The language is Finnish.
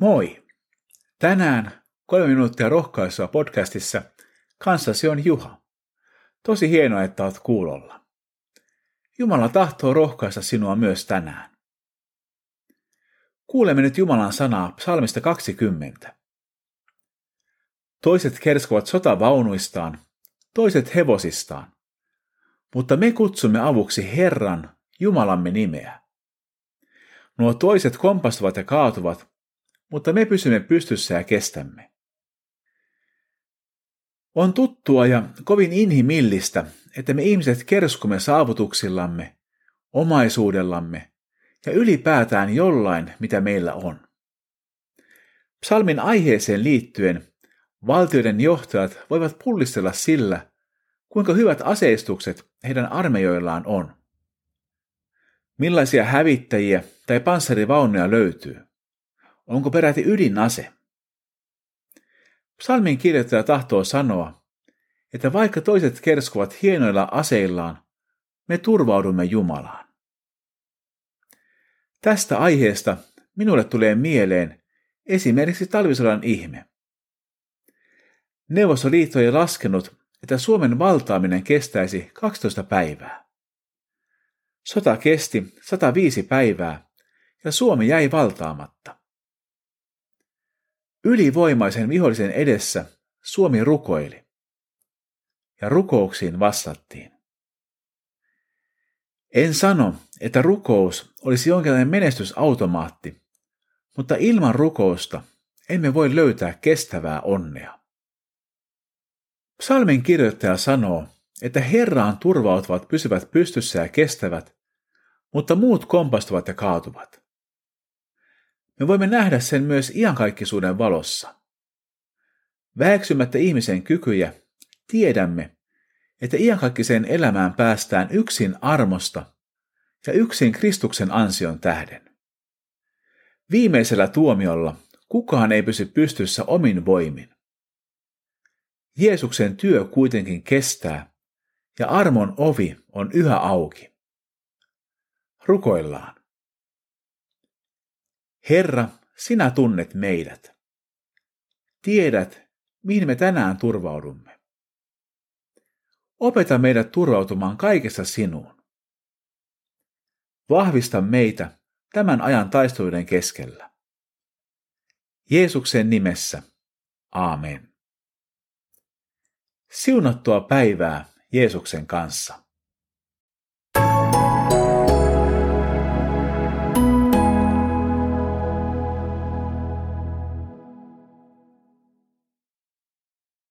Moi! Tänään kolme minuuttia rohkaisua podcastissa kanssasi on Juha. Tosi hienoa, että olet kuulolla. Jumala tahtoo rohkaista sinua myös tänään. Kuulemme nyt Jumalan sanaa psalmista 20. Toiset kerskovat sotavaunuistaan, toiset hevosistaan, mutta me kutsumme avuksi Herran, Jumalamme nimeä. Nuo toiset kompastuvat ja kaatuvat, mutta me pysymme pystyssä ja kestämme. On tuttua ja kovin inhimillistä, että me ihmiset kerskumme saavutuksillamme, omaisuudellamme ja ylipäätään jollain, mitä meillä on. Psalmin aiheeseen liittyen valtioiden johtajat voivat pullistella sillä, kuinka hyvät aseistukset heidän armeijoillaan on. Millaisia hävittäjiä tai panssarivaunuja löytyy? Onko peräti ydinase? Psalmin kirjoittaja tahtoo sanoa, että vaikka toiset kerskuvat hienoilla aseillaan, me turvaudumme Jumalaan. Tästä aiheesta minulle tulee mieleen esimerkiksi talvisodan ihme. Neuvostoliitto ei laskenut, että Suomen valtaaminen kestäisi 12 päivää. Sota kesti 105 päivää ja Suomi jäi valtaamatta. Ylivoimaisen vihollisen edessä Suomi rukoili. Ja rukouksiin vastattiin. En sano, että rukous olisi jonkinlainen menestysautomaatti, mutta ilman rukousta emme voi löytää kestävää onnea. Psalmin kirjoittaja sanoo, että Herraan turvautuvat pysyvät pystyssä ja kestävät, mutta muut kompastuvat ja kaatuvat. Me voimme nähdä sen myös iankaikkisuuden valossa. Väheksymättä ihmisen kykyjä, tiedämme, että iankaikkiseen elämään päästään yksin armosta ja yksin Kristuksen ansion tähden. Viimeisellä tuomiolla kukaan ei pysy pystyssä omin voimin. Jeesuksen työ kuitenkin kestää ja armon ovi on yhä auki. Rukoillaan. Herra, sinä tunnet meidät. Tiedät, mihin me tänään turvaudumme. Opeta meidät turvautumaan kaikessa sinuun. Vahvista meitä tämän ajan taisteluiden keskellä. Jeesuksen nimessä. Aamen. Siunattua päivää Jeesuksen kanssa.